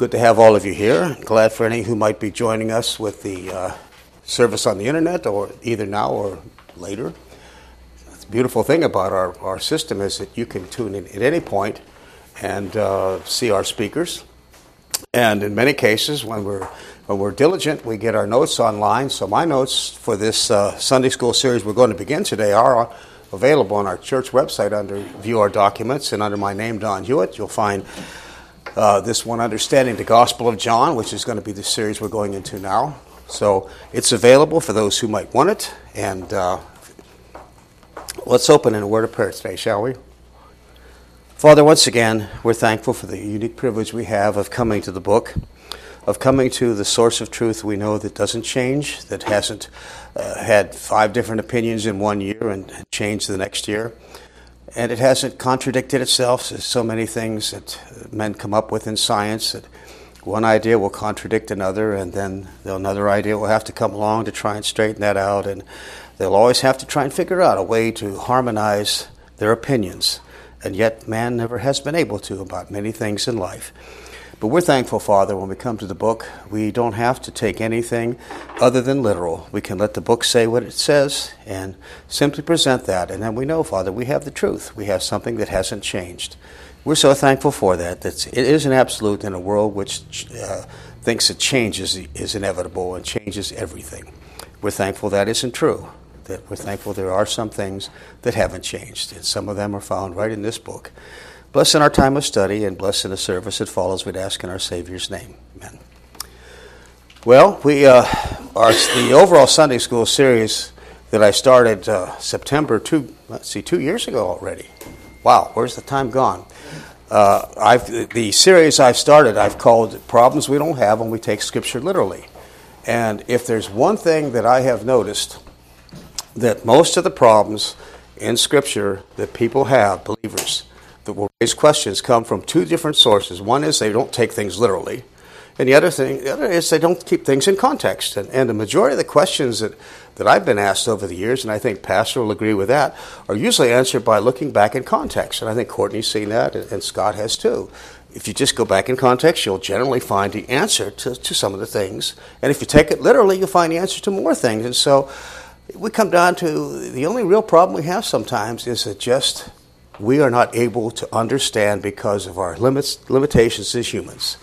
good to have all of you here. Glad for any who might be joining us with the uh, service on the internet or either now or later. The beautiful thing about our, our system is that you can tune in at any point and uh, see our speakers. And in many cases, when we're when we're diligent, we get our notes online. So my notes for this uh, Sunday school series we're going to begin today are available on our church website under View Our Documents and under my name, Don Hewitt. You'll find uh, this one, Understanding the Gospel of John, which is going to be the series we're going into now. So it's available for those who might want it. And uh, let's open in a word of prayer today, shall we? Father, once again, we're thankful for the unique privilege we have of coming to the book, of coming to the source of truth we know that doesn't change, that hasn't uh, had five different opinions in one year and changed the next year. And it hasn't contradicted itself. There's so many things that men come up with in science that one idea will contradict another, and then another idea will have to come along to try and straighten that out. And they'll always have to try and figure out a way to harmonize their opinions and yet man never has been able to about many things in life. But we're thankful, Father, when we come to the book, we don't have to take anything other than literal. We can let the book say what it says and simply present that. And then we know, Father, we have the truth. We have something that hasn't changed. We're so thankful for that. That it is an absolute in a world which uh, thinks that change is, is inevitable and changes everything. We're thankful that isn't true that we're thankful there are some things that haven't changed, and some of them are found right in this book. Bless in our time of study and bless in the service that follows, we'd ask in our Savior's name. Amen. Well, we uh, are the overall Sunday school series that I started uh, September two. Let's see, two years ago already. Wow, where's the time gone? Uh, I've, the series I've started, I've called "Problems We Don't Have When We Take Scripture Literally." And if there's one thing that I have noticed that most of the problems in Scripture that people have, believers, that will raise questions, come from two different sources. One is they don't take things literally, and the other thing, the other is they don't keep things in context. And, and the majority of the questions that, that I've been asked over the years, and I think Pastor will agree with that, are usually answered by looking back in context. And I think Courtney's seen that, and, and Scott has too. If you just go back in context, you'll generally find the answer to, to some of the things. And if you take it literally, you'll find the answer to more things. And so we come down to the only real problem we have sometimes is that just we are not able to understand because of our limits, limitations as humans,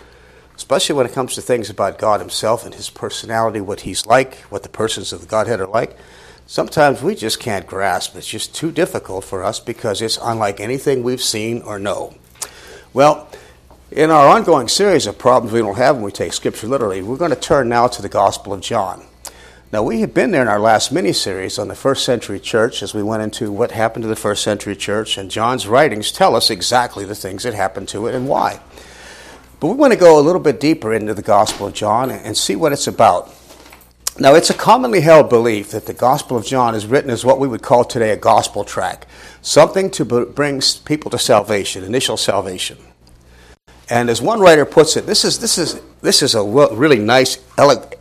especially when it comes to things about God Himself and His personality, what He's like, what the persons of the Godhead are like. Sometimes we just can't grasp. It's just too difficult for us because it's unlike anything we've seen or know. Well, in our ongoing series of problems we don't have when we take Scripture literally, we're going to turn now to the Gospel of John. Now, we have been there in our last mini series on the first century church as we went into what happened to the first century church, and John's writings tell us exactly the things that happened to it and why. But we want to go a little bit deeper into the Gospel of John and see what it's about. Now, it's a commonly held belief that the Gospel of John is written as what we would call today a gospel tract, something to bring people to salvation, initial salvation. And as one writer puts it, this is, this is, this is a really nice,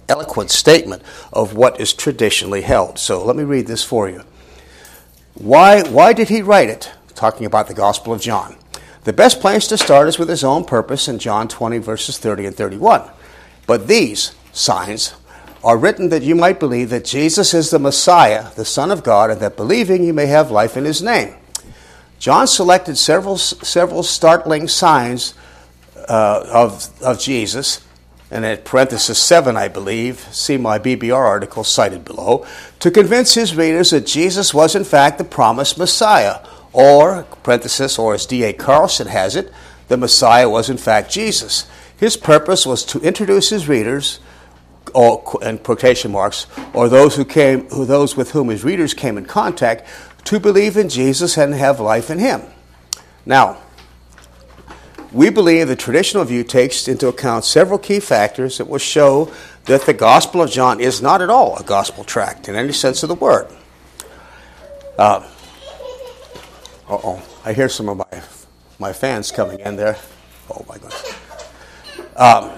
eloquent statement of what is traditionally held. So let me read this for you. Why, why did he write it? Talking about the Gospel of John. The best place to start is with his own purpose in John 20, verses 30 and 31. But these signs are written that you might believe that Jesus is the Messiah, the Son of God, and that believing you may have life in his name. John selected several, several startling signs uh, of, of Jesus, and at parenthesis 7, I believe, see my BBR article cited below, to convince his readers that Jesus was in fact the promised Messiah, or, parenthesis, or as D.A. Carson has it, the Messiah was in fact Jesus. His purpose was to introduce his readers, or, in quotation marks, or those who came, who, those with whom his readers came in contact, to believe in Jesus and have life in him. Now, we believe the traditional view takes into account several key factors that will show that the Gospel of John is not at all a gospel tract in any sense of the word. Uh oh, I hear some of my my fans coming in there. Oh my goodness. Um,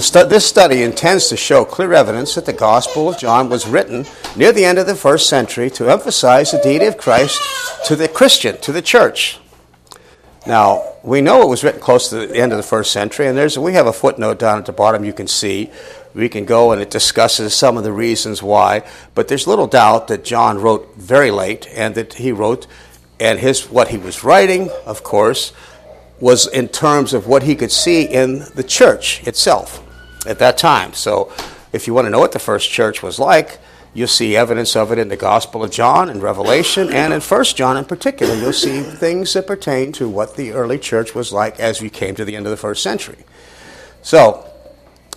stu- this study intends to show clear evidence that the Gospel of John was written near the end of the first century to emphasize the deity of Christ to the Christian, to the church. Now, we know it was written close to the end of the first century, and there's we have a footnote down at the bottom you can see. We can go and it discusses some of the reasons why, but there's little doubt that John wrote very late, and that he wrote, and his what he was writing, of course, was in terms of what he could see in the church itself at that time. So, if you want to know what the first church was like, You'll see evidence of it in the Gospel of John and Revelation, and in First John in particular. You'll see things that pertain to what the early church was like as we came to the end of the first century. So,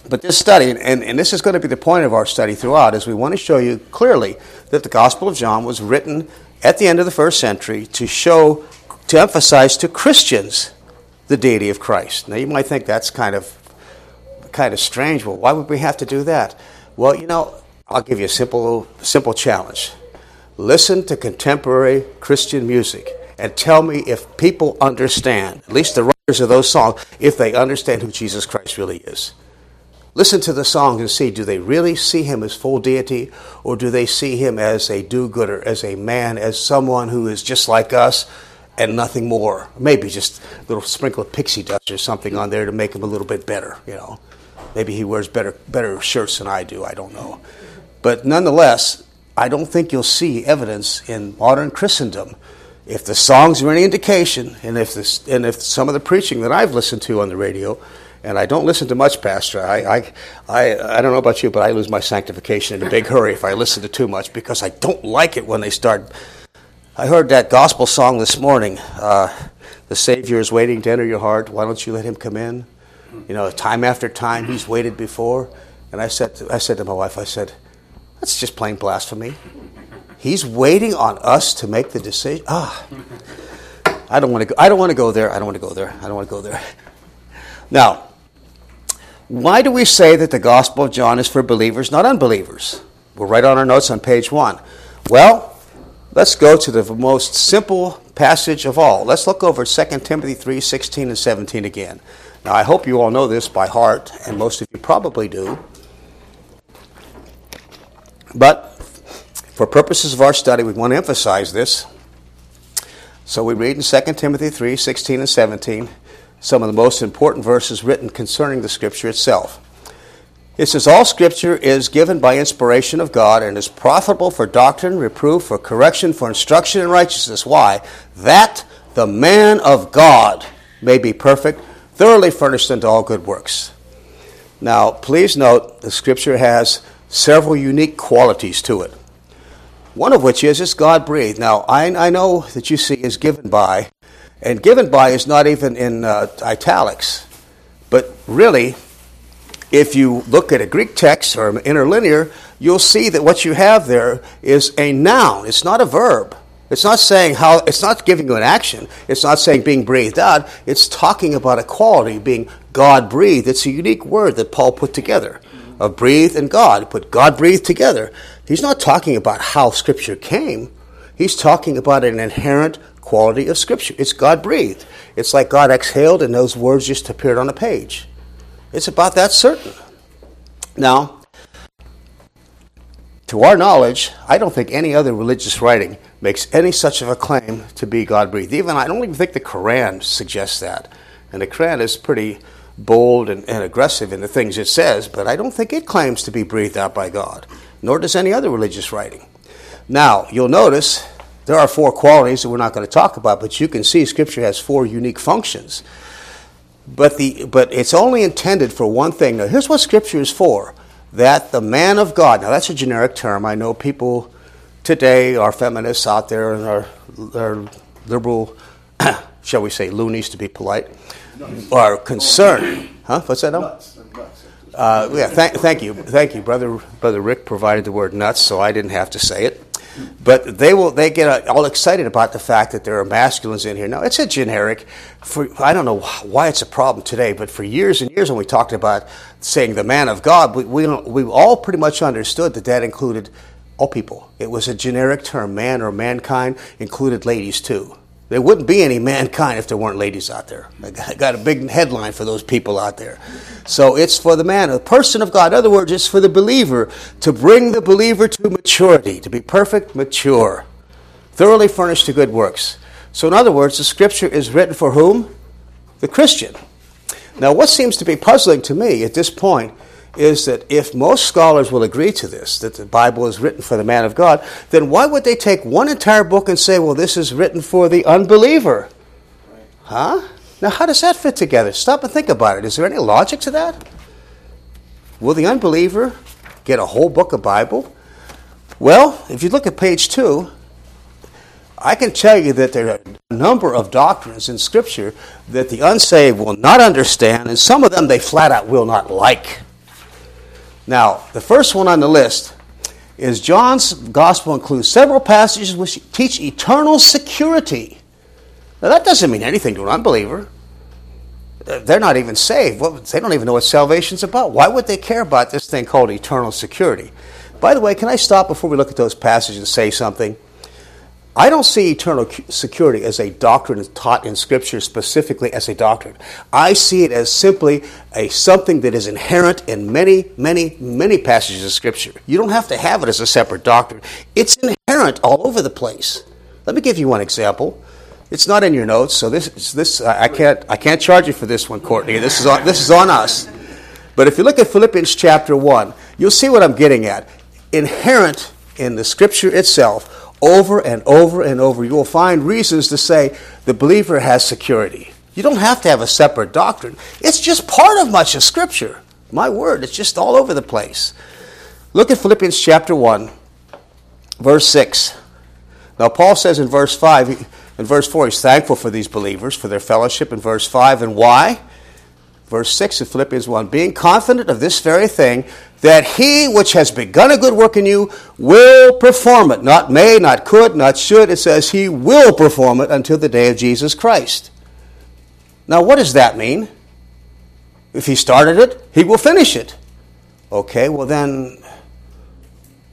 but this study, and, and this is going to be the point of our study throughout, is we want to show you clearly that the Gospel of John was written at the end of the first century to show, to emphasize to Christians the deity of Christ. Now, you might think that's kind of kind of strange. Well, why would we have to do that? Well, you know, I'll give you a simple, simple challenge. Listen to contemporary Christian music and tell me if people understand, at least the writers of those songs, if they understand who Jesus Christ really is. Listen to the songs and see do they really see him as full deity or do they see him as a do gooder, as a man, as someone who is just like us and nothing more? Maybe just a little sprinkle of pixie dust or something on there to make him a little bit better, you know. Maybe he wears better, better shirts than I do, I don't know. But nonetheless, I don't think you'll see evidence in modern Christendom. If the songs are any indication, and if, this, and if some of the preaching that I've listened to on the radio, and I don't listen to much, Pastor. I, I, I, I don't know about you, but I lose my sanctification in a big hurry if I listen to too much because I don't like it when they start. I heard that gospel song this morning. Uh, the Savior is waiting to enter your heart. Why don't you let him come in? You know, time after time, he's waited before. And I said, to, I said to my wife, I said, that's just plain blasphemy. He's waiting on us to make the decision. Ah, I don't want to go. I don't want to go there. I don't want to go there. I don't want to go there. Now, why do we say that the Gospel of John is for believers, not unbelievers? We'll write on our notes on page one. Well, let's go to the most simple passage of all. Let's look over 2 Timothy 3 16 and 17 again. Now, I hope you all know this by heart, and most of you probably do. But for purposes of our study, we want to emphasize this. So we read in 2 Timothy 3 16 and 17 some of the most important verses written concerning the Scripture itself. It says, All Scripture is given by inspiration of God and is profitable for doctrine, reproof, for correction, for instruction in righteousness. Why? That the man of God may be perfect, thoroughly furnished unto all good works. Now, please note the Scripture has several unique qualities to it. One of which is it's God breathed. Now, I, I know that you see is given by, and given by is not even in uh, italics, but really, if you look at a Greek text or interlinear, you'll see that what you have there is a noun. It's not a verb. It's not saying how, it's not giving you an action. It's not saying being breathed out. It's talking about a quality, being God breathed. It's a unique word that Paul put together of breathe and God. Put God breathed together. He's not talking about how Scripture came. He's talking about an inherent quality of Scripture. It's God breathed. It's like God exhaled and those words just appeared on a page. It's about that certain. Now, to our knowledge, I don't think any other religious writing makes any such of a claim to be God breathed. Even I don't even think the Quran suggests that. And the Quran is pretty bold and, and aggressive in the things it says, but I don't think it claims to be breathed out by God, nor does any other religious writing. Now, you'll notice there are four qualities that we're not going to talk about, but you can see Scripture has four unique functions. But, the, but it's only intended for one thing. Now, here's what Scripture is for that the man of God, now that's a generic term. I know people today are feminists out there and are, are liberal, shall we say, loonies to be polite are concerned. Huh? What's that? Nuts. Uh, yeah, th- thank you, thank you, brother. Brother Rick provided the word nuts, so I didn't have to say it. But they will. They get all excited about the fact that there are masculines in here. Now it's a generic. For I don't know why it's a problem today, but for years and years when we talked about saying the man of God, we we, we all pretty much understood that that included all people. It was a generic term. Man or mankind included ladies too. There wouldn't be any mankind if there weren't ladies out there. I got a big headline for those people out there. So it's for the man, the person of God. In other words, it's for the believer to bring the believer to maturity, to be perfect, mature, thoroughly furnished to good works. So, in other words, the scripture is written for whom? the Christian. Now, what seems to be puzzling to me at this point is that if most scholars will agree to this, that the Bible is written for the man of God, then why would they take one entire book and say, well, this is written for the unbeliever? Huh? Now, how does that fit together? Stop and think about it. Is there any logic to that? Will the unbeliever get a whole book of Bible? Well, if you look at page two, I can tell you that there are a number of doctrines in Scripture that the unsaved will not understand, and some of them they flat out will not like. Now, the first one on the list is John's Gospel includes several passages which teach eternal security. Now, that doesn't mean anything to an unbeliever. They're not even saved. They don't even know what salvation's about. Why would they care about this thing called eternal security? By the way, can I stop before we look at those passages and say something? I don't see eternal security as a doctrine taught in Scripture specifically as a doctrine. I see it as simply a something that is inherent in many, many, many passages of Scripture. You don't have to have it as a separate doctrine. It's inherent all over the place. Let me give you one example. It's not in your notes, so this, this I can't, I can't charge you for this one, Courtney. This is on, this is on us. But if you look at Philippians chapter one, you'll see what I'm getting at. Inherent in the Scripture itself over and over and over, you will find reasons to say the believer has security. You don't have to have a separate doctrine. It's just part of much of Scripture. My word, it's just all over the place. Look at Philippians chapter 1, verse 6. Now, Paul says in verse 5, in verse 4, he's thankful for these believers, for their fellowship in verse 5. And why? Verse 6 of Philippians 1 Being confident of this very thing, that he which has begun a good work in you will perform it. Not may, not could, not should. It says he will perform it until the day of Jesus Christ. Now, what does that mean? If he started it, he will finish it. Okay, well then,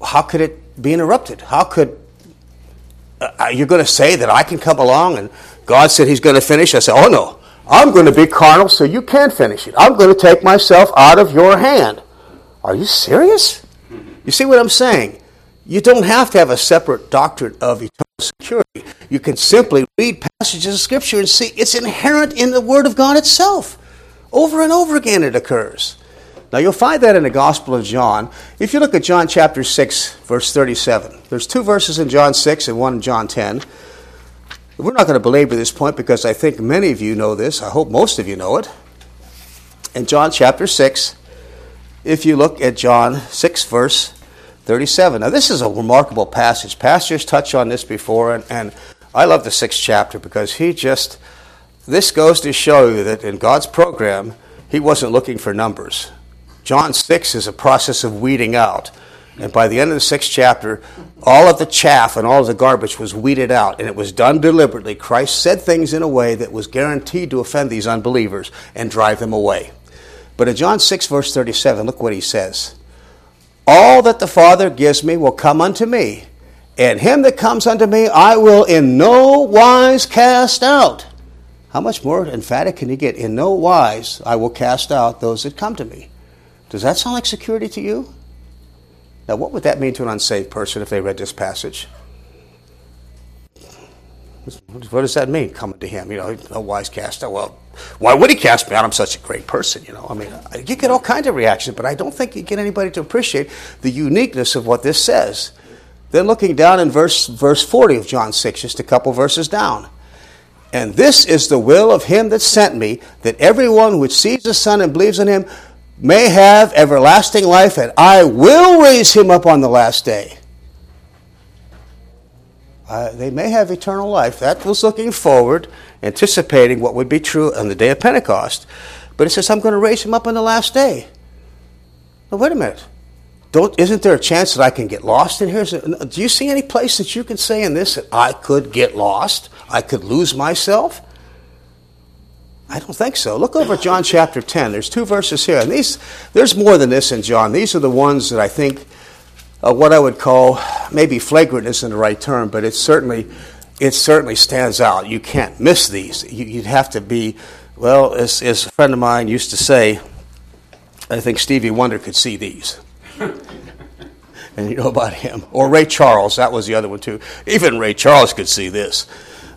how could it be interrupted? How could uh, you're going to say that I can come along and God said He's going to finish? I say, oh no, I'm going to be carnal so you can't finish it. I'm going to take myself out of your hand. Are you serious? You see what I'm saying? You don't have to have a separate doctrine of eternal security. You can simply read passages of Scripture and see it's inherent in the Word of God itself. Over and over again it occurs. Now you'll find that in the Gospel of John. If you look at John chapter 6, verse 37, there's two verses in John 6 and one in John 10. We're not going to belabor this point because I think many of you know this. I hope most of you know it. In John chapter 6, if you look at John 6, verse 37. Now, this is a remarkable passage. Pastors touched on this before, and, and I love the sixth chapter because he just, this goes to show you that in God's program, he wasn't looking for numbers. John 6 is a process of weeding out. And by the end of the sixth chapter, all of the chaff and all of the garbage was weeded out, and it was done deliberately. Christ said things in a way that was guaranteed to offend these unbelievers and drive them away. But in John 6, verse 37, look what he says All that the Father gives me will come unto me, and him that comes unto me I will in no wise cast out. How much more emphatic can you get? In no wise I will cast out those that come to me. Does that sound like security to you? Now, what would that mean to an unsaved person if they read this passage? What does that mean, coming to him? You know, no wise cast out. Well, why would he cast me out? I'm such a great person, you know. I mean, you get all kinds of reactions, but I don't think you get anybody to appreciate the uniqueness of what this says. Then looking down in verse, verse 40 of John 6, just a couple verses down. And this is the will of him that sent me, that everyone which sees the Son and believes in him may have everlasting life, and I will raise him up on the last day. Uh, they may have eternal life. That was looking forward, anticipating what would be true on the day of Pentecost. But it says, I'm going to raise him up on the last day. Now, wait a minute. Don't, isn't there a chance that I can get lost in here? Do you see any place that you can say in this that I could get lost? I could lose myself? I don't think so. Look over at John chapter 10. There's two verses here. And these, there's more than this in John. These are the ones that I think what I would call maybe flagrant isn't the right term, but it certainly it certainly stands out. You can't miss these. You, would have to be well, as, as a friend of mine used to say. I think Stevie Wonder could see these. and you know about him. Or Ray Charles, that was the other one too. Even Ray Charles could see this.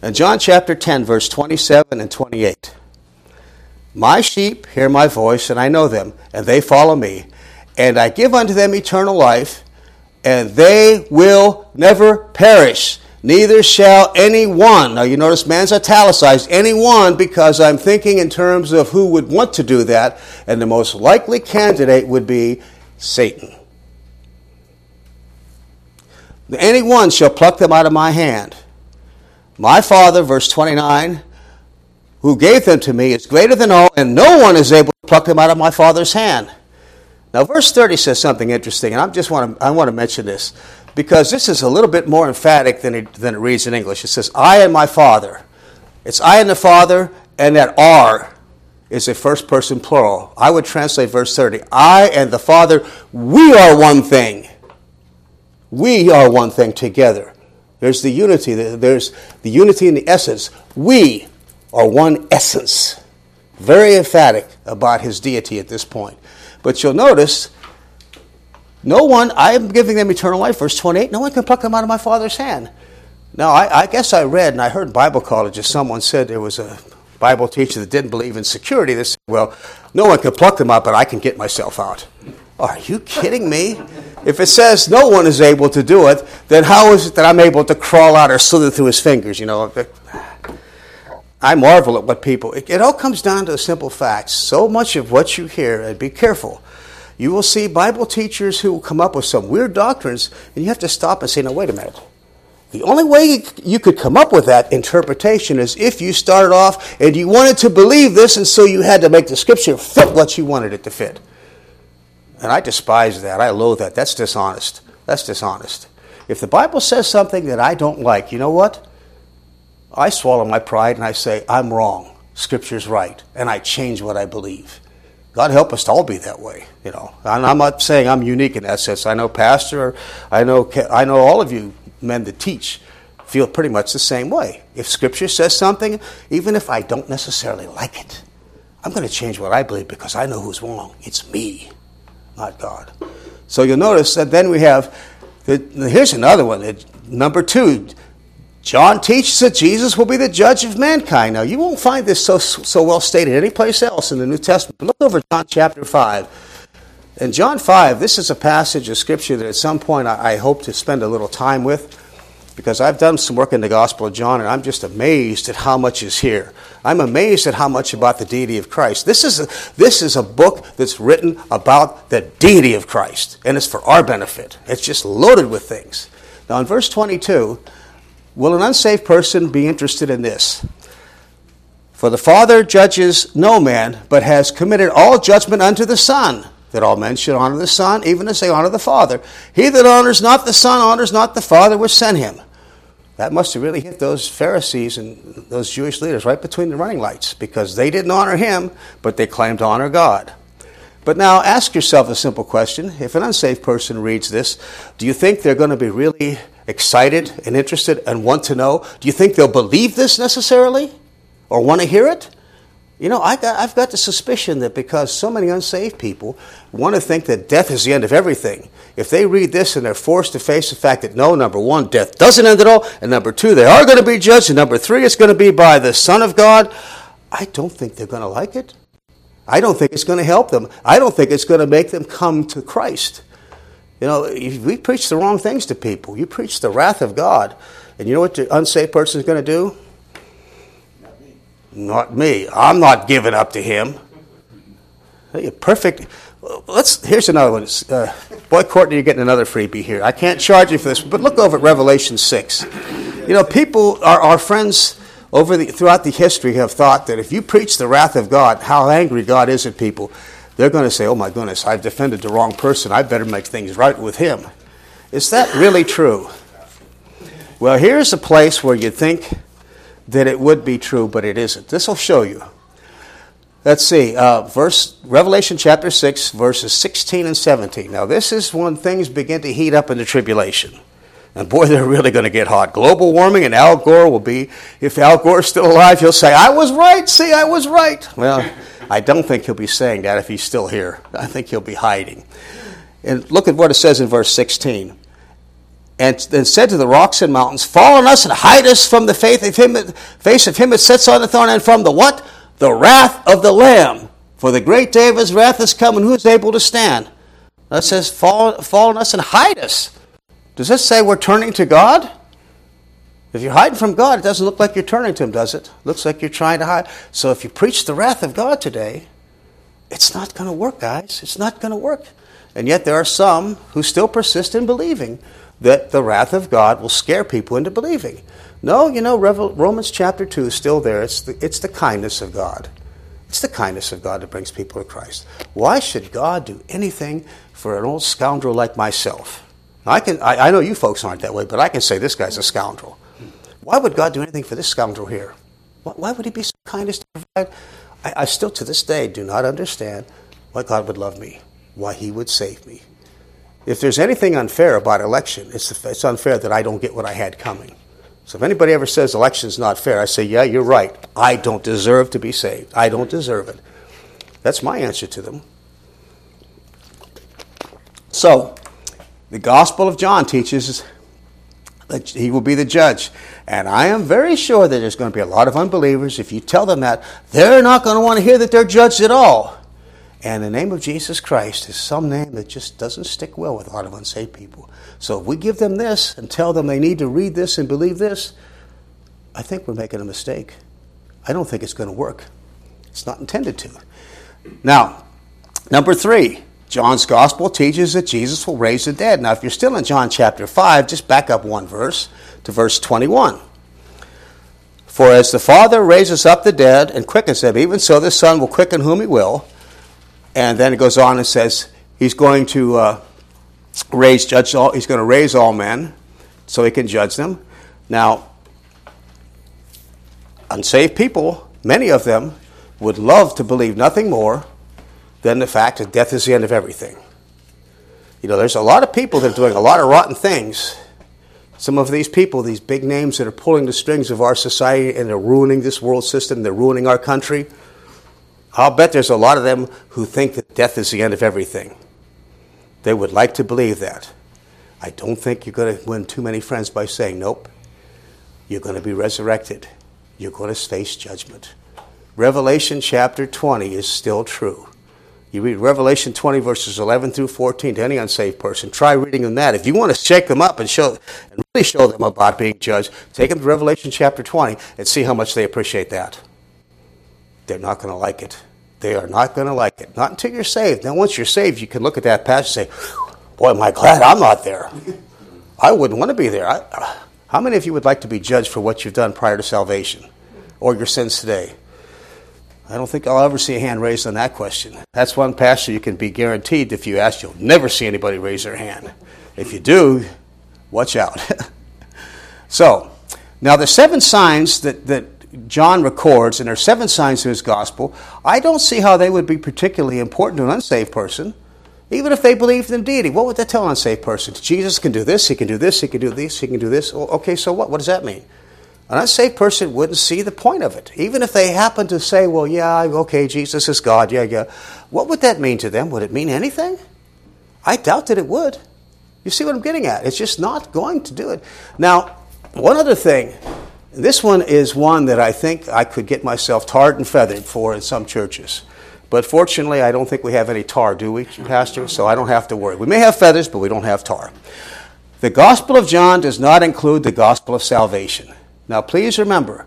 In John chapter 10, verse 27 and 28. My sheep hear my voice, and I know them, and they follow me. And I give unto them eternal life, and they will never perish. Neither shall any one, now you notice man's italicized, any one, because I'm thinking in terms of who would want to do that, and the most likely candidate would be Satan. Any one shall pluck them out of my hand. My Father, verse 29, who gave them to me is greater than all, and no one is able to pluck them out of my Father's hand. Now, verse 30 says something interesting, and I just want to, I want to mention this because this is a little bit more emphatic than it, than it reads in English. It says, I and my Father. It's I and the Father, and that R is a first person plural. I would translate verse 30 I and the Father, we are one thing. We are one thing together. There's the unity, there's the unity in the essence. We are one essence. Very emphatic about his deity at this point. But you'll notice, no one, I am giving them eternal life, verse 28, no one can pluck them out of my Father's hand. Now, I, I guess I read and I heard in Bible colleges, someone said there was a Bible teacher that didn't believe in security. They said, well, no one can pluck them out, but I can get myself out. Are you kidding me? If it says no one is able to do it, then how is it that I'm able to crawl out or slither through his fingers? You know, I marvel at what people, it, it all comes down to simple facts. So much of what you hear, and be careful, you will see Bible teachers who will come up with some weird doctrines, and you have to stop and say, no, wait a minute. The only way you could come up with that interpretation is if you started off and you wanted to believe this, and so you had to make the scripture fit what you wanted it to fit. And I despise that. I loathe that. That's dishonest. That's dishonest. If the Bible says something that I don't like, you know what? I swallow my pride and I say, I'm wrong. Scripture's right. And I change what I believe. God help us to all be that way, you know. And I'm not saying I'm unique in that sense. I know Pastor, I know, I know all of you men that teach feel pretty much the same way. If Scripture says something, even if I don't necessarily like it, I'm going to change what I believe because I know who's wrong. It's me, not God. So you'll notice that then we have, the, here's another one. Number two, John teaches that Jesus will be the judge of mankind. Now, you won't find this so, so well stated anyplace else in the New Testament. But look over John chapter 5. In John 5, this is a passage of Scripture that at some point I, I hope to spend a little time with because I've done some work in the Gospel of John and I'm just amazed at how much is here. I'm amazed at how much about the deity of Christ. This is a, this is a book that's written about the deity of Christ and it's for our benefit. It's just loaded with things. Now, in verse 22, Will an unsaved person be interested in this? For the Father judges no man, but has committed all judgment unto the Son, that all men should honor the Son, even as they honor the Father. He that honors not the Son honors not the Father which sent him. That must have really hit those Pharisees and those Jewish leaders right between the running lights, because they didn't honor him, but they claimed to honor God. But now ask yourself a simple question. If an unsaved person reads this, do you think they're going to be really excited and interested and want to know? Do you think they'll believe this necessarily or want to hear it? You know, I I've got the suspicion that because so many unsaved people want to think that death is the end of everything, if they read this and they're forced to face the fact that no, number one, death doesn't end at all, and number two, they are going to be judged, and number three, it's going to be by the Son of God, I don't think they're going to like it. I don't think it's going to help them. I don't think it's going to make them come to Christ. You know, we preach the wrong things to people. You preach the wrath of God. And you know what the unsaved person is going to do? Not me. Not me. I'm not giving up to him. Perfect. Let's. Here's another one. Uh, boy, Courtney, you're getting another freebie here. I can't charge you for this, but look over at Revelation six. You know, people, our, our friends over the, throughout the history have thought that if you preach the wrath of God, how angry God is at people, they're going to say, oh my goodness, I've defended the wrong person. I better make things right with him. Is that really true? Well, here's a place where you'd think that it would be true, but it isn't. This will show you. Let's see, uh, verse Revelation chapter six, verses sixteen and seventeen. Now, this is when things begin to heat up in the tribulation. And boy, they're really going to get hot. Global warming, and Al Gore will be, if Al Gore's still alive, he'll say, I was right, see, I was right. Well, I don't think he'll be saying that if he's still here. I think he'll be hiding. And look at what it says in verse 16. And then said to the rocks and mountains, Fall on us and hide us from the faith of him, face of him that sits on the throne, and from the what? the wrath of the Lamb. For the great day of his wrath is come, and who is able to stand? That says, fall, fall on us and hide us. Does this say we're turning to God? If you're hiding from God, it doesn't look like you're turning to Him, does it? it looks like you're trying to hide. So if you preach the wrath of God today, it's not going to work, guys. It's not going to work. And yet there are some who still persist in believing that the wrath of God will scare people into believing. No, you know, Romans chapter 2 is still there. It's the, it's the kindness of God. It's the kindness of God that brings people to Christ. Why should God do anything for an old scoundrel like myself? I, can, I, I know you folks aren't that way, but I can say this guy's a scoundrel. Why would God do anything for this scoundrel here? Why would he be so kind as to provide? I, I still, to this day, do not understand why God would love me, why he would save me. If there's anything unfair about election, it's, it's unfair that I don't get what I had coming. So if anybody ever says election's not fair, I say, yeah, you're right. I don't deserve to be saved. I don't deserve it. That's my answer to them. So, the Gospel of John teaches he will be the judge. And I am very sure that there's going to be a lot of unbelievers. If you tell them that, they're not going to want to hear that they're judged at all. And the name of Jesus Christ is some name that just doesn't stick well with a lot of unsaved people. So if we give them this and tell them they need to read this and believe this, I think we're making a mistake. I don't think it's going to work. It's not intended to. Now, number three, John's gospel teaches that Jesus will raise the dead. Now, if you're still in John chapter 5, just back up one verse to verse 21. For as the Father raises up the dead and quickens them, even so the Son will quicken whom he will. And then it goes on and says he's going to uh, raise judge all. He's going to raise all men, so he can judge them. Now, unsaved people, many of them, would love to believe nothing more than the fact that death is the end of everything. You know, there's a lot of people that are doing a lot of rotten things. Some of these people, these big names that are pulling the strings of our society and they're ruining this world system, they're ruining our country. I'll bet there's a lot of them who think that death is the end of everything. They would like to believe that. I don't think you're going to win too many friends by saying, nope, you're going to be resurrected. You're going to face judgment. Revelation chapter 20 is still true. You read Revelation 20, verses 11 through 14 to any unsaved person. Try reading them that. If you want to shake them up and show and really show them about being judged, take them to Revelation chapter 20 and see how much they appreciate that they're not going to like it. They are not going to like it. Not until you're saved. Now, once you're saved, you can look at that passage and say, Boy, am I glad I'm not there. I wouldn't want to be there. I, uh, how many of you would like to be judged for what you've done prior to salvation or your sins today? I don't think I'll ever see a hand raised on that question. That's one pastor you can be guaranteed if you ask, you'll never see anybody raise their hand. If you do, watch out. so, now the seven signs that, that John records, and there are seven signs to his gospel, I don't see how they would be particularly important to an unsaved person. Even if they believed in deity, what would that tell an unsaved person? Jesus can do this, he can do this, he can do this, he can do this. Okay, so what? What does that mean? An unsaved person wouldn't see the point of it. Even if they happen to say, well, yeah, okay, Jesus is God, yeah, yeah. What would that mean to them? Would it mean anything? I doubt that it would. You see what I'm getting at? It's just not going to do it. Now, one other thing this one is one that I think I could get myself tarred and feathered for in some churches. But fortunately, I don't think we have any tar, do we, Pastor? So I don't have to worry. We may have feathers, but we don't have tar. The Gospel of John does not include the Gospel of salvation. Now, please remember,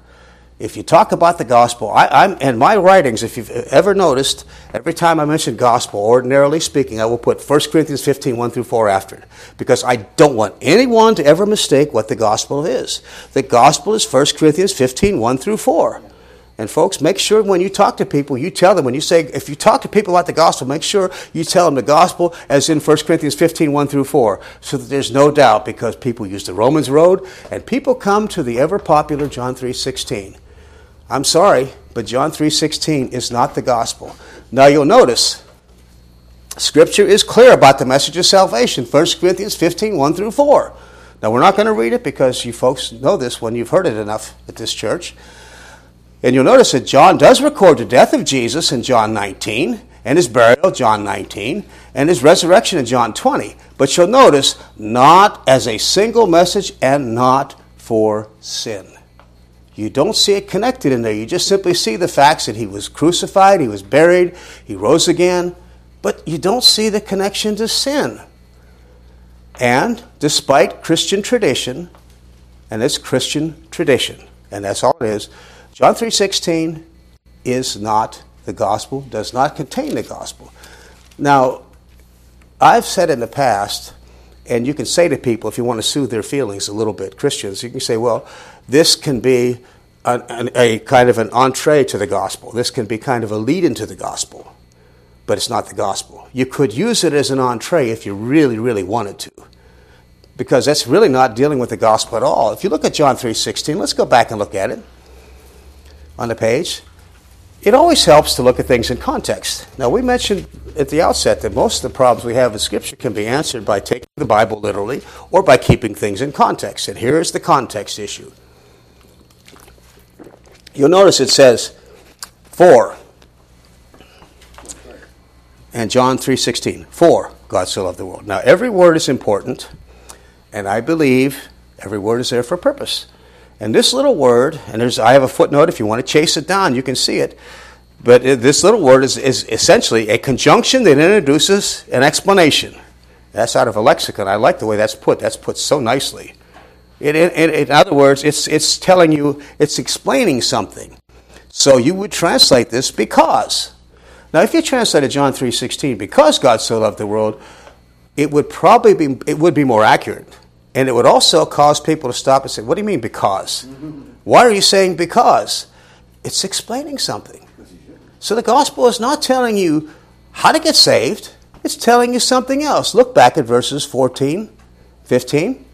if you talk about the gospel, I, am in my writings, if you've ever noticed, every time I mention gospel, ordinarily speaking, I will put 1 Corinthians 15, 1 through 4 after it. Because I don't want anyone to ever mistake what the gospel is. The gospel is 1 Corinthians 15, 1 through 4. And folks, make sure when you talk to people, you tell them, when you say, if you talk to people about the gospel, make sure you tell them the gospel as in 1 Corinthians 15, 1 through 4, so that there's no doubt because people use the Romans road and people come to the ever popular John 3, 16. I'm sorry, but John 3:16 is not the gospel. Now you'll notice Scripture is clear about the message of salvation. 1 Corinthians 15, 1 through 4. Now we're not going to read it because you folks know this when you've heard it enough at this church. And you'll notice that John does record the death of Jesus in John 19, and his burial, John 19, and his resurrection in John 20. But you'll notice, not as a single message and not for sin. You don't see it connected in there. You just simply see the facts that he was crucified, he was buried, he rose again, but you don't see the connection to sin. And despite Christian tradition, and it's Christian tradition, and that's all it is, John 3:16 is not the gospel, does not contain the gospel. Now, I've said in the past, and you can say to people if you want to soothe their feelings a little bit, Christians, you can say, well, this can be a, a kind of an entree to the gospel. This can be kind of a lead into the gospel, but it's not the gospel. You could use it as an entree if you really, really wanted to, because that's really not dealing with the gospel at all. If you look at John 3.16, let's go back and look at it on the page. It always helps to look at things in context. Now, we mentioned at the outset that most of the problems we have with Scripture can be answered by taking the Bible literally or by keeping things in context. And here is the context issue. You'll notice it says, for. And John 3.16, for God so loved the world. Now, every word is important, and I believe every word is there for a purpose. And this little word, and there's, I have a footnote if you want to chase it down, you can see it. But this little word is, is essentially a conjunction that introduces an explanation. That's out of a lexicon. I like the way that's put. That's put so nicely. It, it, in other words, it's, it's telling you, it's explaining something. So you would translate this because. Now, if you translated John 3.16, because God so loved the world, it would probably be, it would be more accurate. And it would also cause people to stop and say, What do you mean because? Why are you saying because? It's explaining something. So the gospel is not telling you how to get saved, it's telling you something else. Look back at verses 14, 15.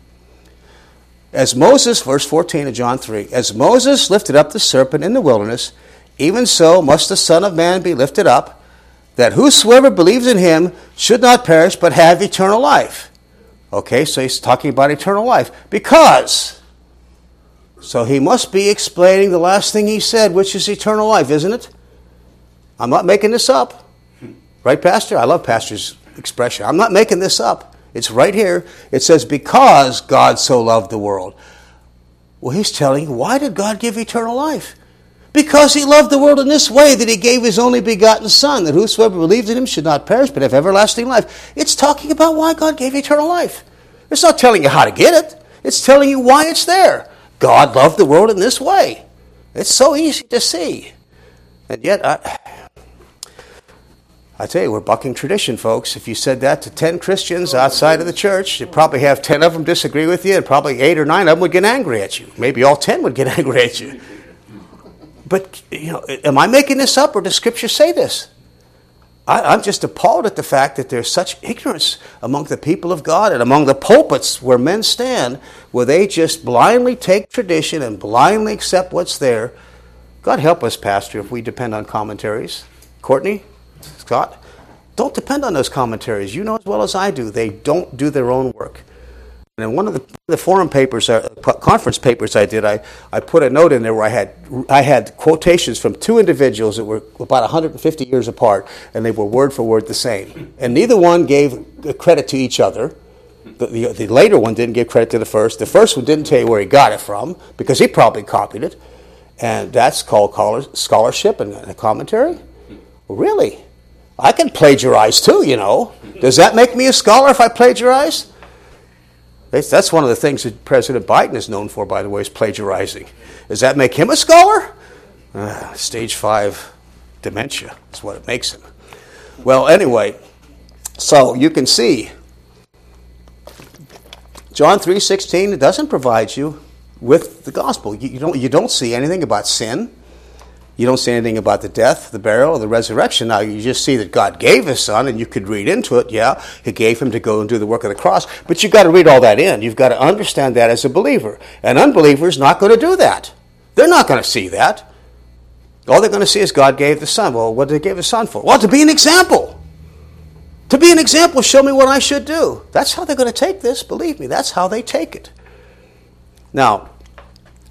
As Moses, verse 14 of John 3, as Moses lifted up the serpent in the wilderness, even so must the Son of Man be lifted up, that whosoever believes in him should not perish but have eternal life. Okay, so he's talking about eternal life. Because. So he must be explaining the last thing he said, which is eternal life, isn't it? I'm not making this up. Right, Pastor? I love Pastor's expression. I'm not making this up. It's right here. It says, Because God so loved the world. Well, he's telling you, why did God give eternal life? Because he loved the world in this way that he gave his only begotten Son, that whosoever believes in him should not perish but have everlasting life. It's talking about why God gave eternal life. It's not telling you how to get it, it's telling you why it's there. God loved the world in this way. It's so easy to see. And yet, I, I tell you, we're bucking tradition, folks. If you said that to 10 Christians outside of the church, you'd probably have 10 of them disagree with you, and probably 8 or 9 of them would get angry at you. Maybe all 10 would get angry at you. But, you know, am I making this up or does Scripture say this? I, am just appalled at the fact that there's such ignorance among the people of God and among the pulpits where men stand, where they just blindly take tradition and blindly accept what's there. God help us, Pastor, if we depend on commentaries. Courtney, Scott, don't depend on those commentaries. You know as well as I do, they don't do their own work. And in one of the, the forum papers, uh, conference papers I did, I, I put a note in there where I had, I had quotations from two individuals that were about 150 years apart, and they were word for word the same. And neither one gave credit to each other. The, the, the later one didn't give credit to the first. The first one didn't tell you where he got it from, because he probably copied it. And that's called scholarship and a commentary? Really? I can plagiarize too, you know. Does that make me a scholar if I plagiarize? That's one of the things that President Biden is known for, by the way, is plagiarizing. Does that make him a scholar? Uh, stage five dementia is what it makes him. Well, anyway, so you can see John 3:16 doesn't provide you with the gospel. You, you, don't, you don't see anything about sin. You don't see anything about the death, the burial, the resurrection. Now, you just see that God gave His Son, and you could read into it, yeah, He gave Him to go and do the work of the cross. But you've got to read all that in. You've got to understand that as a believer. An unbeliever is not going to do that. They're not going to see that. All they're going to see is God gave the Son. Well, what did He give His Son for? Well, to be an example. To be an example, show me what I should do. That's how they're going to take this. Believe me, that's how they take it. Now,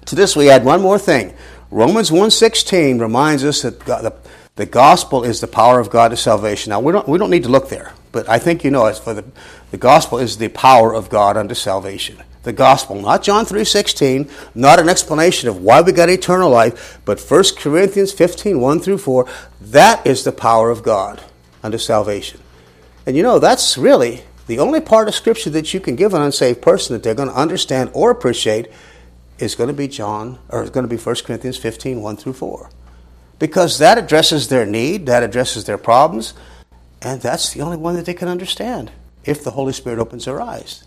to this we add one more thing. Romans 1.16 reminds us that God, the, the gospel is the power of God to salvation. Now, we don't, we don't need to look there, but I think you know it. For the, the gospel is the power of God unto salvation. the gospel, not John 3:16, not an explanation of why we got eternal life, but 1 Corinthians 15, 1 through 4, that is the power of God unto salvation. And you know, that's really the only part of Scripture that you can give an unsaved person that they're going to understand or appreciate is going to be John, or is going to be 1 Corinthians 15, 1 through 4. Because that addresses their need, that addresses their problems, and that's the only one that they can understand if the Holy Spirit opens their eyes.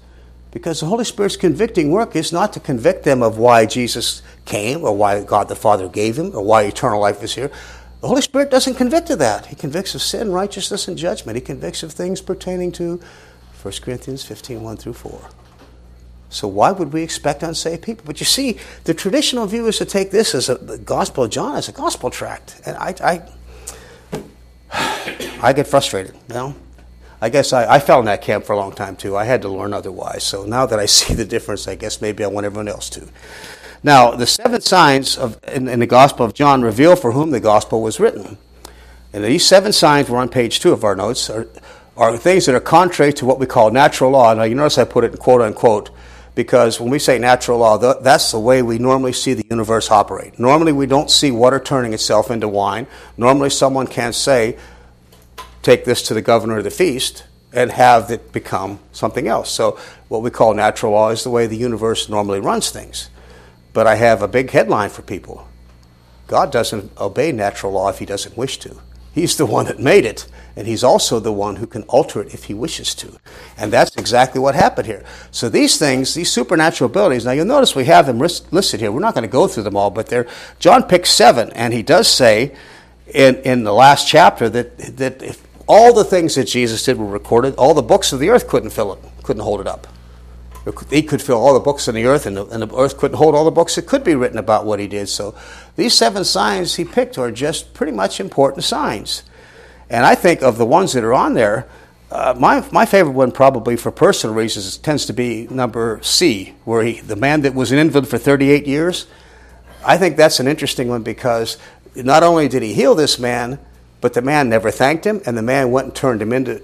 Because the Holy Spirit's convicting work is not to convict them of why Jesus came or why God the Father gave him or why eternal life is here. The Holy Spirit doesn't convict of that. He convicts of sin, righteousness, and judgment. He convicts of things pertaining to 1 Corinthians 15 1 through 4. So why would we expect unsaved people? But you see, the traditional view is to take this as a, the Gospel of John as a gospel tract. And I, I, I get frustrated, you know? I guess I, I fell in that camp for a long time too. I had to learn otherwise. So now that I see the difference, I guess maybe I want everyone else to. Now, the seven signs of, in, in the Gospel of John reveal for whom the Gospel was written. And these seven signs were on page two of our notes, are, are things that are contrary to what we call natural law. Now, you notice I put it in quote unquote because when we say natural law, that's the way we normally see the universe operate. Normally, we don't see water turning itself into wine. Normally, someone can't say, take this to the governor of the feast and have it become something else. So, what we call natural law is the way the universe normally runs things. But I have a big headline for people God doesn't obey natural law if he doesn't wish to. He's the one that made it, and he's also the one who can alter it if he wishes to. And that's exactly what happened here. So these things, these supernatural abilities, now you'll notice we have them listed here. We're not going to go through them all, but they're, John picks seven, and he does say in, in the last chapter that, that if all the things that Jesus did were recorded, all the books of the earth couldn't fill it, couldn't hold it up. He could fill all the books in the earth, and the, and the earth couldn't hold all the books that could be written about what he did. So these seven signs he picked are just pretty much important signs. And I think of the ones that are on there, uh, my, my favorite one, probably for personal reasons, tends to be number C, where he, the man that was an invalid for 38 years. I think that's an interesting one because not only did he heal this man, but the man never thanked him, and the man went and turned him into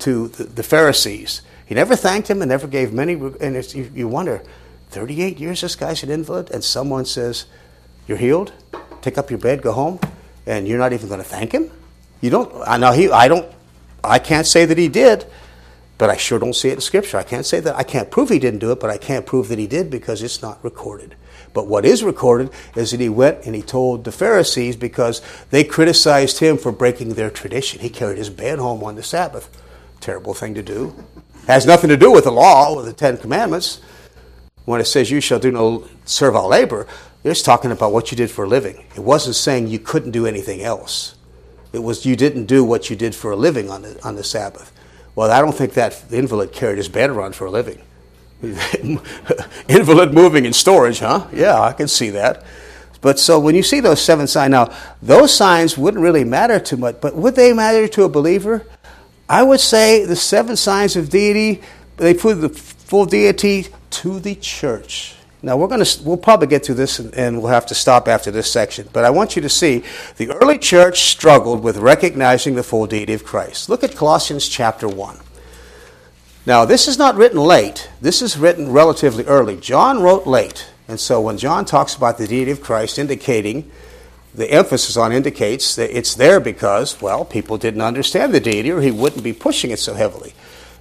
to the, the Pharisees. He never thanked him and never gave many. And you, you wonder, 38 years this guy's an invalid, and someone says, You're healed, take up your bed, go home, and you're not even going to thank him? You don't, I know he, I don't, I can't say that he did, but I sure don't see it in Scripture. I can't say that, I can't prove he didn't do it, but I can't prove that he did because it's not recorded. But what is recorded is that he went and he told the Pharisees because they criticized him for breaking their tradition. He carried his bed home on the Sabbath. Terrible thing to do. Has nothing to do with the law or the Ten Commandments. When it says you shall do no servile labor, it's talking about what you did for a living. It wasn't saying you couldn't do anything else. It was you didn't do what you did for a living on the, on the Sabbath. Well, I don't think that invalid carried his bed around for a living. invalid moving in storage, huh? Yeah, I can see that. But so when you see those seven signs, now those signs wouldn't really matter too much, but would they matter to a believer? I would say the seven signs of deity, they prove the full deity to the church. Now we're going to we'll probably get to this and, and, we'll have to stop after this section. But I want you to see the early church struggled with recognizing the full deity of Christ. Look at Colossians chapter 1. Now this is not written late. This is written relatively early. John wrote late. And so when John talks about the deity of Christ indicating the emphasis on indicates that it's there because, well, people didn't understand the deity or he wouldn't be pushing it so heavily.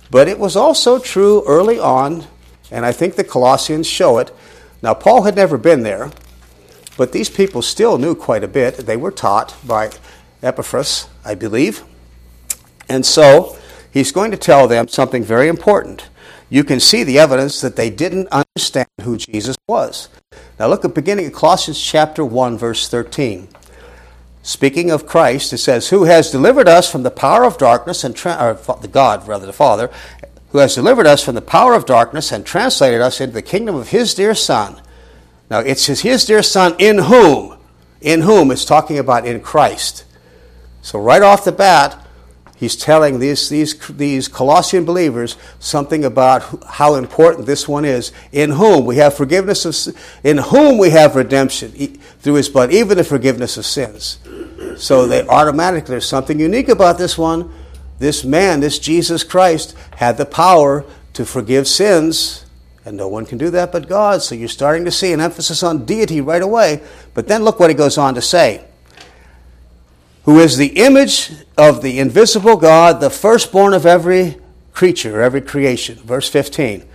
But it was also true early on, and I think the Colossians show it. Now, Paul had never been there, but these people still knew quite a bit. They were taught by Epaphras, I believe. And so he's going to tell them something very important. You can see the evidence that they didn't understand who Jesus was. Now look at beginning of Colossians chapter 1 verse 13. Speaking of Christ, it says, "Who has delivered us from the power of darkness and tra- the God, rather the Father, who has delivered us from the power of darkness and translated us into the kingdom of his dear son." Now it's his, his dear son in whom in whom it's talking about in Christ. So right off the bat, he's telling these, these, these Colossian believers something about how important this one is. In whom we have forgiveness of in whom we have redemption through his blood, even the forgiveness of sins. So they automatically there's something unique about this one. This man, this Jesus Christ, had the power to forgive sins And no one can do that but God. So you're starting to see an emphasis on deity right away. But then look what he goes on to say who is the image of the invisible God, the firstborn of every creature, every creation. Verse 15.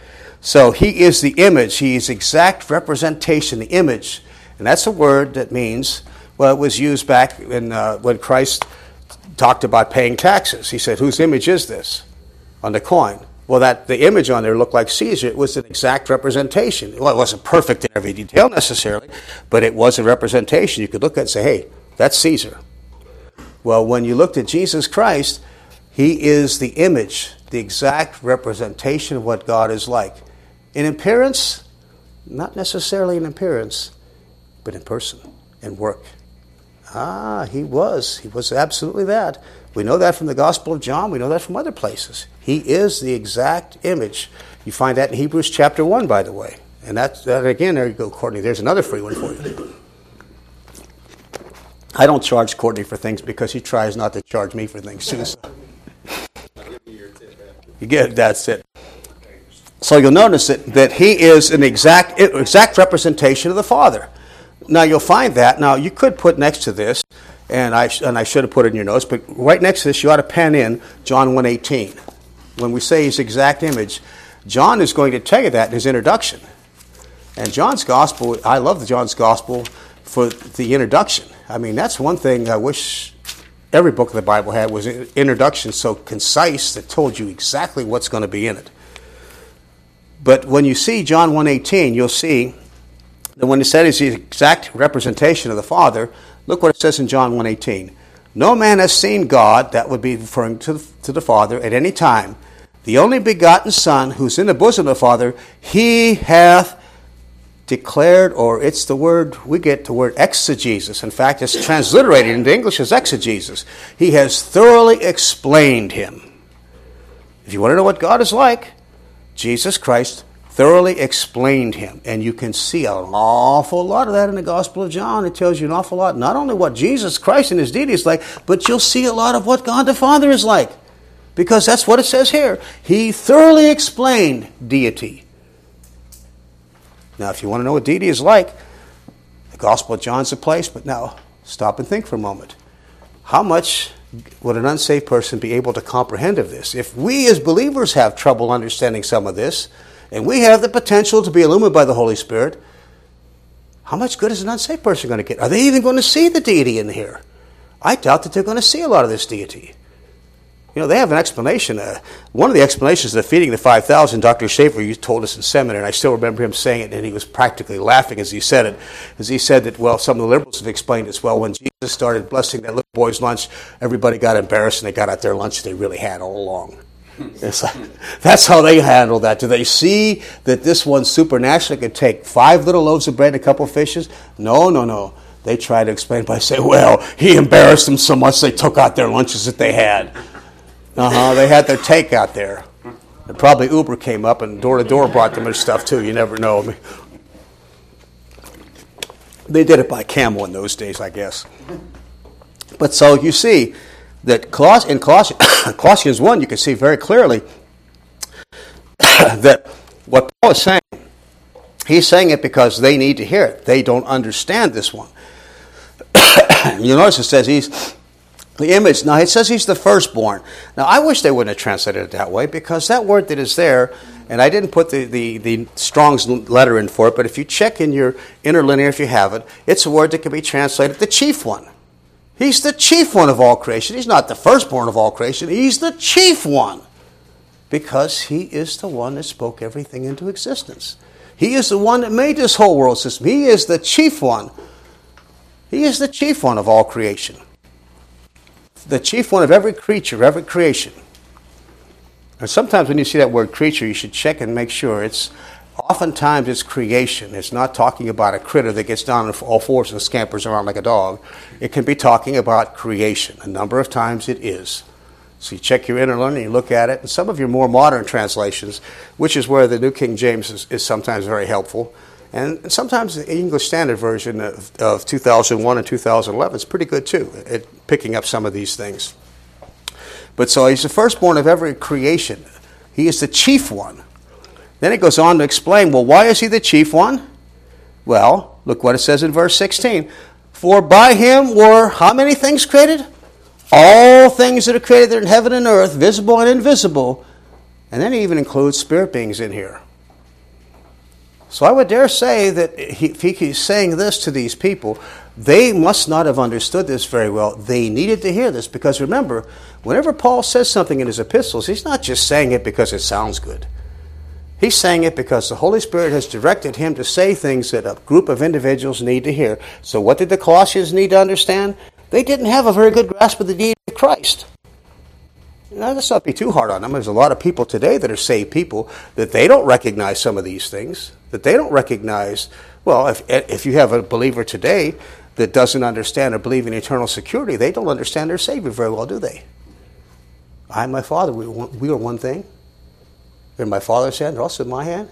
So he is the image, he is exact representation, the image. And that's a word that means, well, it was used back in, uh, when Christ talked about paying taxes. He said, Whose image is this? On the coin. Well, that the image on there looked like Caesar. It was an exact representation. Well, it wasn't perfect in every detail necessarily, but it was a representation. You could look at it and say, hey, that's Caesar. Well, when you looked at Jesus Christ, he is the image, the exact representation of what God is like. In appearance, not necessarily in appearance, but in person, in work. Ah, he was. He was absolutely that. We know that from the Gospel of John. We know that from other places. He is the exact image. You find that in Hebrews chapter 1, by the way. And that, that again, there you go, Courtney. There's another free one for you. I don't charge Courtney for things because he tries not to charge me for things too. So. You get it, that's it. So you'll notice that, that he is an exact exact representation of the Father. Now you'll find that. Now you could put next to this, and I and I should have put it in your notes, but right next to this you ought to pen in John 1.18. When we say his exact image, John is going to tell you that in his introduction. And John's gospel, I love the John's gospel for the introduction. I mean, that's one thing I wish every book of the Bible had was an introduction so concise that told you exactly what's going to be in it. But when you see John 1.18, you'll see that when it said it's the exact representation of the Father, look what it says in John 1.18. No man has seen God, that would be referring to, to the Father, at any time. The only begotten Son, who's in the bosom of the Father, he hath declared, or it's the word, we get the word exegesis. In fact, it's transliterated into English as exegesis. He has thoroughly explained him. If you want to know what God is like, Jesus Christ thoroughly explained him. And you can see an awful lot of that in the Gospel of John. It tells you an awful lot, not only what Jesus Christ and his deity is like, but you'll see a lot of what God the Father is like. Because that's what it says here. He thoroughly explained deity. Now, if you want to know what deity is like, the Gospel of John's a place, but now stop and think for a moment. How much would an unsaved person be able to comprehend of this? If we as believers have trouble understanding some of this, and we have the potential to be illuminated by the Holy Spirit, how much good is an unsaved person going to get? Are they even going to see the deity in here? I doubt that they're going to see a lot of this deity. You know, they have an explanation. Uh, one of the explanations of feeding the 5,000, Dr. Schaefer you told us in seminary, and I still remember him saying it, and he was practically laughing as he said it, as he said that, well, some of the liberals have explained as well, when Jesus started blessing that little boy's lunch, everybody got embarrassed and they got out their lunch they really had all along. Like, that's how they handle that. Do they see that this one supernaturally could take five little loaves of bread and a couple of fishes? No, no, no. They try to explain by saying, well, he embarrassed them so much they took out their lunches that they had. Uh huh. They had their take out there. And probably Uber came up and door to door brought them their stuff too. You never know. They did it by camel in those days, I guess. But so you see that in Colossians 1, you can see very clearly that what Paul is saying, he's saying it because they need to hear it. They don't understand this one. you notice it says he's the image. Now, it says he's the firstborn. Now, I wish they wouldn't have translated it that way because that word that is there, and I didn't put the, the, the Strong's letter in for it, but if you check in your interlinear, if you have it, it's a word that can be translated the chief one. He's the chief one of all creation. He's not the firstborn of all creation, he's the chief one because he is the one that spoke everything into existence. He is the one that made this whole world system. He is the chief one. He is the chief one of all creation the chief one of every creature, every creation. And sometimes when you see that word creature, you should check and make sure it's oftentimes it's creation. It's not talking about a critter that gets down on all fours and scampers around like a dog. It can be talking about creation. A number of times it is. So you check your interlinear, you look at it, and some of your more modern translations, which is where the New King James is, is sometimes very helpful, and sometimes the English Standard Version of, of 2001 and 2011 is pretty good too at picking up some of these things. But so he's the firstborn of every creation. He is the chief one. Then it goes on to explain well, why is he the chief one? Well, look what it says in verse 16. For by him were how many things created? All things that are created in heaven and earth, visible and invisible. And then he even includes spirit beings in here. So I would dare say that he, if he's saying this to these people, they must not have understood this very well. They needed to hear this because remember, whenever Paul says something in his epistles, he's not just saying it because it sounds good. He's saying it because the Holy Spirit has directed him to say things that a group of individuals need to hear. So, what did the Colossians need to understand? They didn't have a very good grasp of the deity of Christ. Now, let's not be too hard on them. There's a lot of people today that are saved people that they don't recognize some of these things, that they don't recognize. Well, if, if you have a believer today that doesn't understand or believe in eternal security, they don't understand their Savior very well, do they? I and my Father, we, we are one thing. They're in my Father's hand, they're also in my hand.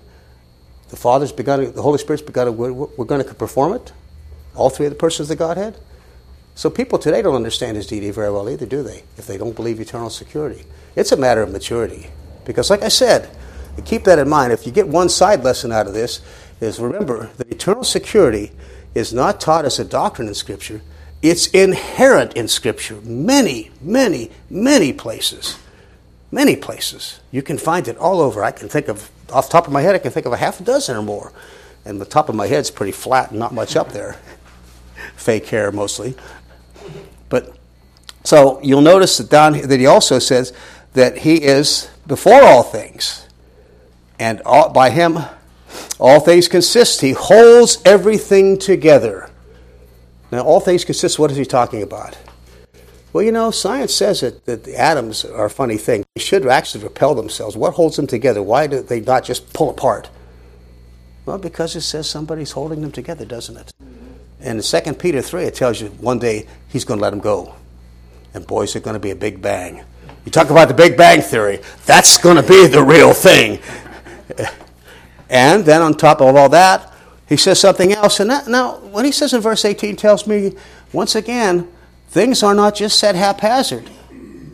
The Father's begun, the Holy Spirit's begun, we're, we're going to perform it. All three of the persons of the Godhead. So people today don't understand his deity very well either, do they? If they don't believe eternal security. It's a matter of maturity. Because like I said, keep that in mind. If you get one side lesson out of this, is remember that eternal security is not taught as a doctrine in Scripture. It's inherent in Scripture. Many, many, many places. Many places. You can find it all over. I can think of, off the top of my head, I can think of a half a dozen or more. And the top of my head's pretty flat and not much up there. Fake hair mostly. So you'll notice that down that he also says that he is before all things, and all, by him all things consist. He holds everything together. Now, all things consist. What is he talking about? Well, you know, science says that, that the atoms are a funny thing. They should actually repel themselves. What holds them together? Why do they not just pull apart? Well, because it says somebody's holding them together, doesn't it? And in 2 Peter 3, it tells you one day he's going to let them go. And boys, it's going to be a big bang. You talk about the Big Bang Theory, that's going to be the real thing. And then on top of all that, he says something else. And that, now, what he says in verse 18 tells me, once again, things are not just set haphazard.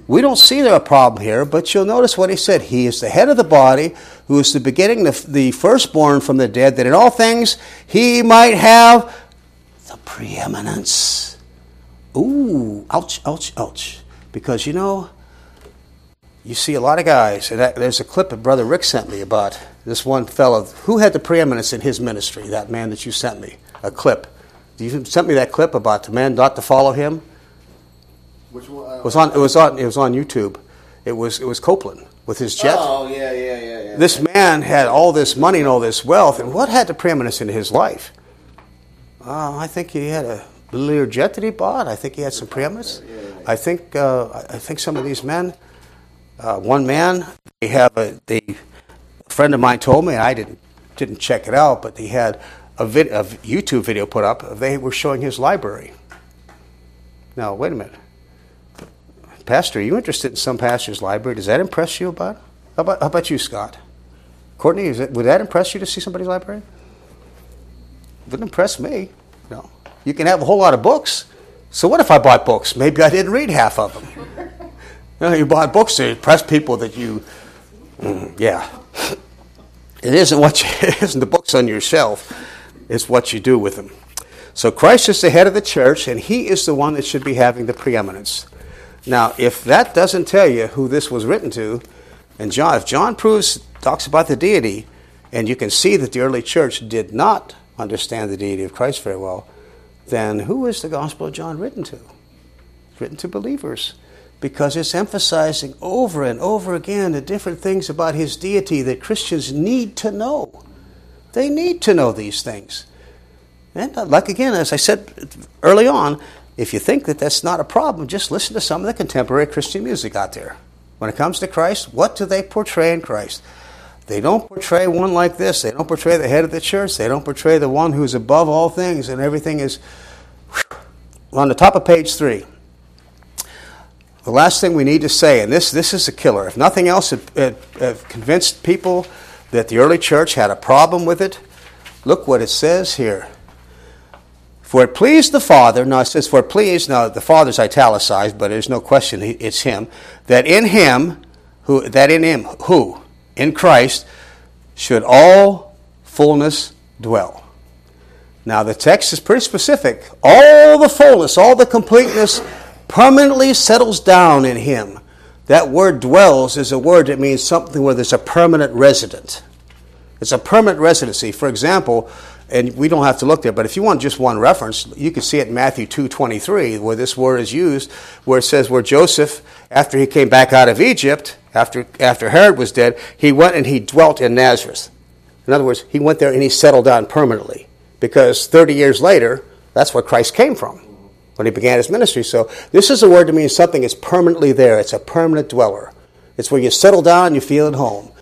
We don't see there a problem here, but you'll notice what he said. He is the head of the body, who is the beginning, the, the firstborn from the dead, that in all things he might have the preeminence. Ooh, ouch, ouch, ouch. Because you know, you see a lot of guys, and that, there's a clip that Brother Rick sent me about this one fellow. Who had the preeminence in his ministry? That man that you sent me. A clip. You sent me that clip about the man not to follow him. Which one? It was on. It was on. It was on YouTube. It was. It was Copeland with his jet. Oh yeah, yeah, yeah, yeah. This man had all this money and all this wealth, and what had the preeminence in his life? Uh, I think he had a Learjet that he bought. I think he had some preeminence. I think uh, I think some of these men. Uh, one man, they have a they. A friend of mine told me I didn't didn't check it out, but he had a, vid, a YouTube video put up. They were showing his library. Now wait a minute, Pastor, are you interested in some pastor's library? Does that impress you about? How about how about you, Scott? Courtney, is it, would that impress you to see somebody's library? Wouldn't impress me. No. You can have a whole lot of books. So what if I bought books? Maybe I didn't read half of them. you, know, you bought books to impress people that you, mm, yeah. It isn't what you, it isn't the books on your shelf. It's what you do with them. So Christ is the head of the church, and He is the one that should be having the preeminence. Now, if that doesn't tell you who this was written to, and John, if John proves talks about the deity, and you can see that the early church did not understand the deity of Christ very well, then who is the Gospel of John written to? It's written to believers because it's emphasizing over and over again the different things about his deity that Christians need to know. They need to know these things. And uh, like again, as I said early on, if you think that that's not a problem, just listen to some of the contemporary Christian music out there. When it comes to Christ, what do they portray in Christ? They don't portray one like this. They don't portray the head of the church. They don't portray the one who's above all things and everything is on the top of page three. The last thing we need to say, and this, this is a killer, if nothing else, it, it, it convinced people that the early church had a problem with it. Look what it says here. For it pleased the Father, now it says, for it pleased, now the Father's italicized, but there's no question it's Him, that in Him, who, that in Him, who? In Christ should all fullness dwell. Now, the text is pretty specific. All the fullness, all the completeness permanently settles down in him. That word dwells is a word that means something where there's a permanent resident. It's a permanent residency. For example, and we don't have to look there, but if you want just one reference, you can see it in Matthew 2.23 where this word is used, where it says where Joseph, after he came back out of Egypt, after, after Herod was dead, he went and he dwelt in Nazareth. In other words, he went there and he settled down permanently because 30 years later, that's where Christ came from when he began his ministry. So this is a word to mean something is permanently there. It's a permanent dweller. It's where you settle down, you feel at home.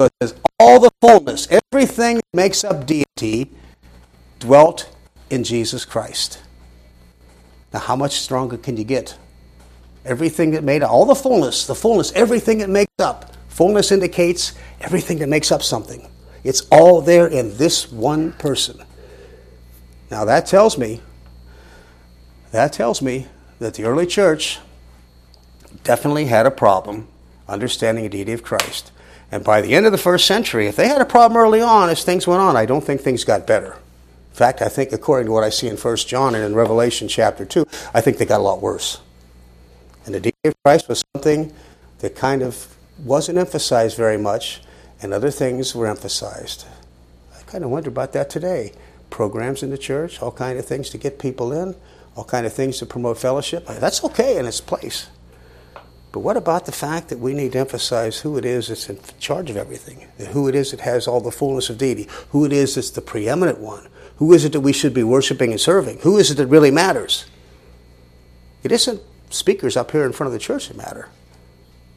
So it says all the fullness, everything that makes up deity, dwelt in Jesus Christ. Now, how much stronger can you get? Everything that made all the fullness, the fullness, everything that makes up. Fullness indicates everything that makes up something. It's all there in this one person. Now that tells me, that tells me that the early church definitely had a problem understanding the deity of Christ. And by the end of the first century, if they had a problem early on, as things went on, I don't think things got better. In fact, I think according to what I see in 1 John and in Revelation chapter 2, I think they got a lot worse. And the deity of Christ was something that kind of wasn't emphasized very much, and other things were emphasized. I kind of wonder about that today. Programs in the church, all kind of things to get people in, all kind of things to promote fellowship. That's okay in its place. But what about the fact that we need to emphasize who it is that's in charge of everything, and who it is that has all the fullness of deity, who it is that's the preeminent one, who is it that we should be worshiping and serving, who is it that really matters? It isn't speakers up here in front of the church that matter.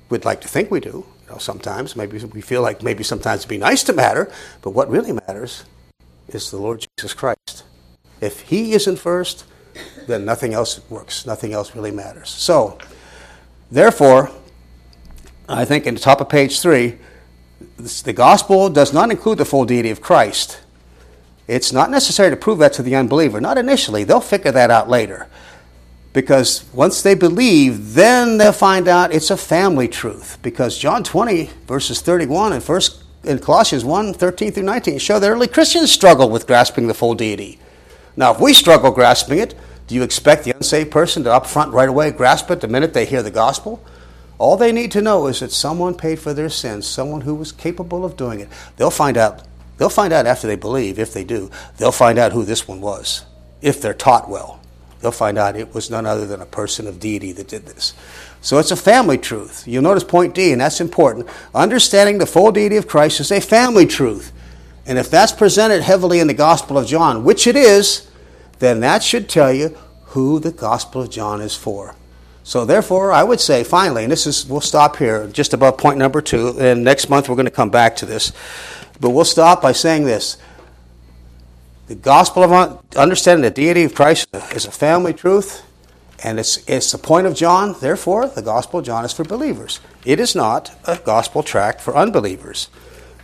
We'd like to think we do. You know, sometimes maybe we feel like maybe sometimes it'd be nice to matter, but what really matters is the Lord Jesus Christ. If He isn't first, then nothing else works. Nothing else really matters. So, therefore, I think in the top of page three, the gospel does not include the full deity of Christ. It's not necessary to prove that to the unbeliever. Not initially. They'll figure that out later. Because once they believe, then they'll find out it's a family truth. Because John 20, verses 31 and first in Colossians 1, 13 through 19 show that early Christians struggle with grasping the full deity. Now, if we struggle grasping it, do you expect the unsaved person to up front right away grasp it the minute they hear the gospel? All they need to know is that someone paid for their sins, someone who was capable of doing it. They'll find out. They'll find out after they believe, if they do. They'll find out who this one was, if they're taught well they'll find out it was none other than a person of deity that did this. So it's a family truth. You'll notice point D, and that's important. Understanding the full deity of Christ is a family truth. And if that's presented heavily in the Gospel of John, which it is, then that should tell you who the Gospel of John is for. So therefore, I would say finally, and this is we'll stop here just above point number two, and next month we're going to come back to this. But we'll stop by saying this. The gospel of understanding the deity of Christ is a family truth, and it's, it's the point of John. Therefore, the gospel of John is for believers. It is not a gospel tract for unbelievers.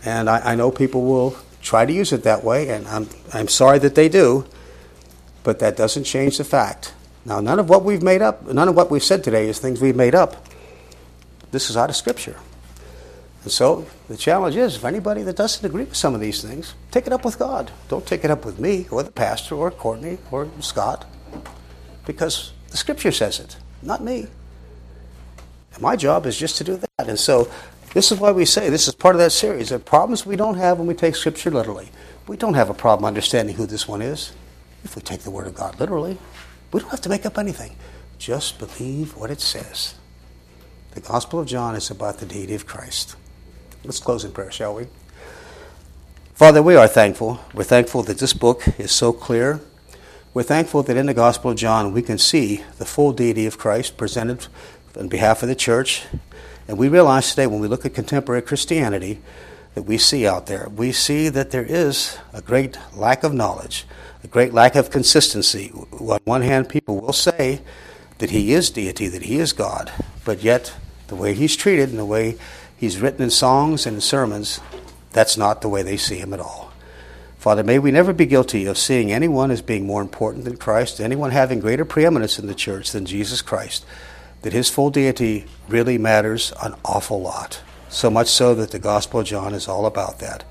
And I, I know people will try to use it that way, and I'm, I'm sorry that they do, but that doesn't change the fact. Now, none of what we've made up, none of what we've said today is things we've made up. This is out of Scripture. And so the challenge is if anybody that doesn't agree with some of these things, take it up with God. Don't take it up with me or the pastor or Courtney or Scott because the scripture says it, not me. And my job is just to do that. And so this is why we say this is part of that series. The problems we don't have when we take scripture literally. We don't have a problem understanding who this one is if we take the word of God literally. We don't have to make up anything. Just believe what it says. The Gospel of John is about the deity of Christ. Let's close in prayer, shall we? Father, we are thankful. We're thankful that this book is so clear. We're thankful that in the Gospel of John we can see the full deity of Christ presented on behalf of the church. And we realize today when we look at contemporary Christianity that we see out there, we see that there is a great lack of knowledge, a great lack of consistency. On one hand, people will say that he is deity, that he is God, but yet the way he's treated and the way he's written in songs and in sermons, that's not the way they see him at all. Father, may we never be guilty of seeing anyone as being more important than Christ, anyone having greater preeminence in the church than Jesus Christ, that his full deity really matters an awful lot. So much so that the Gospel of John is all about that.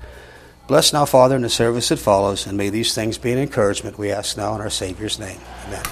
Bless now, Father, in the service that follows, and may these things be an encouragement, we ask now in our Savior's name. Amen.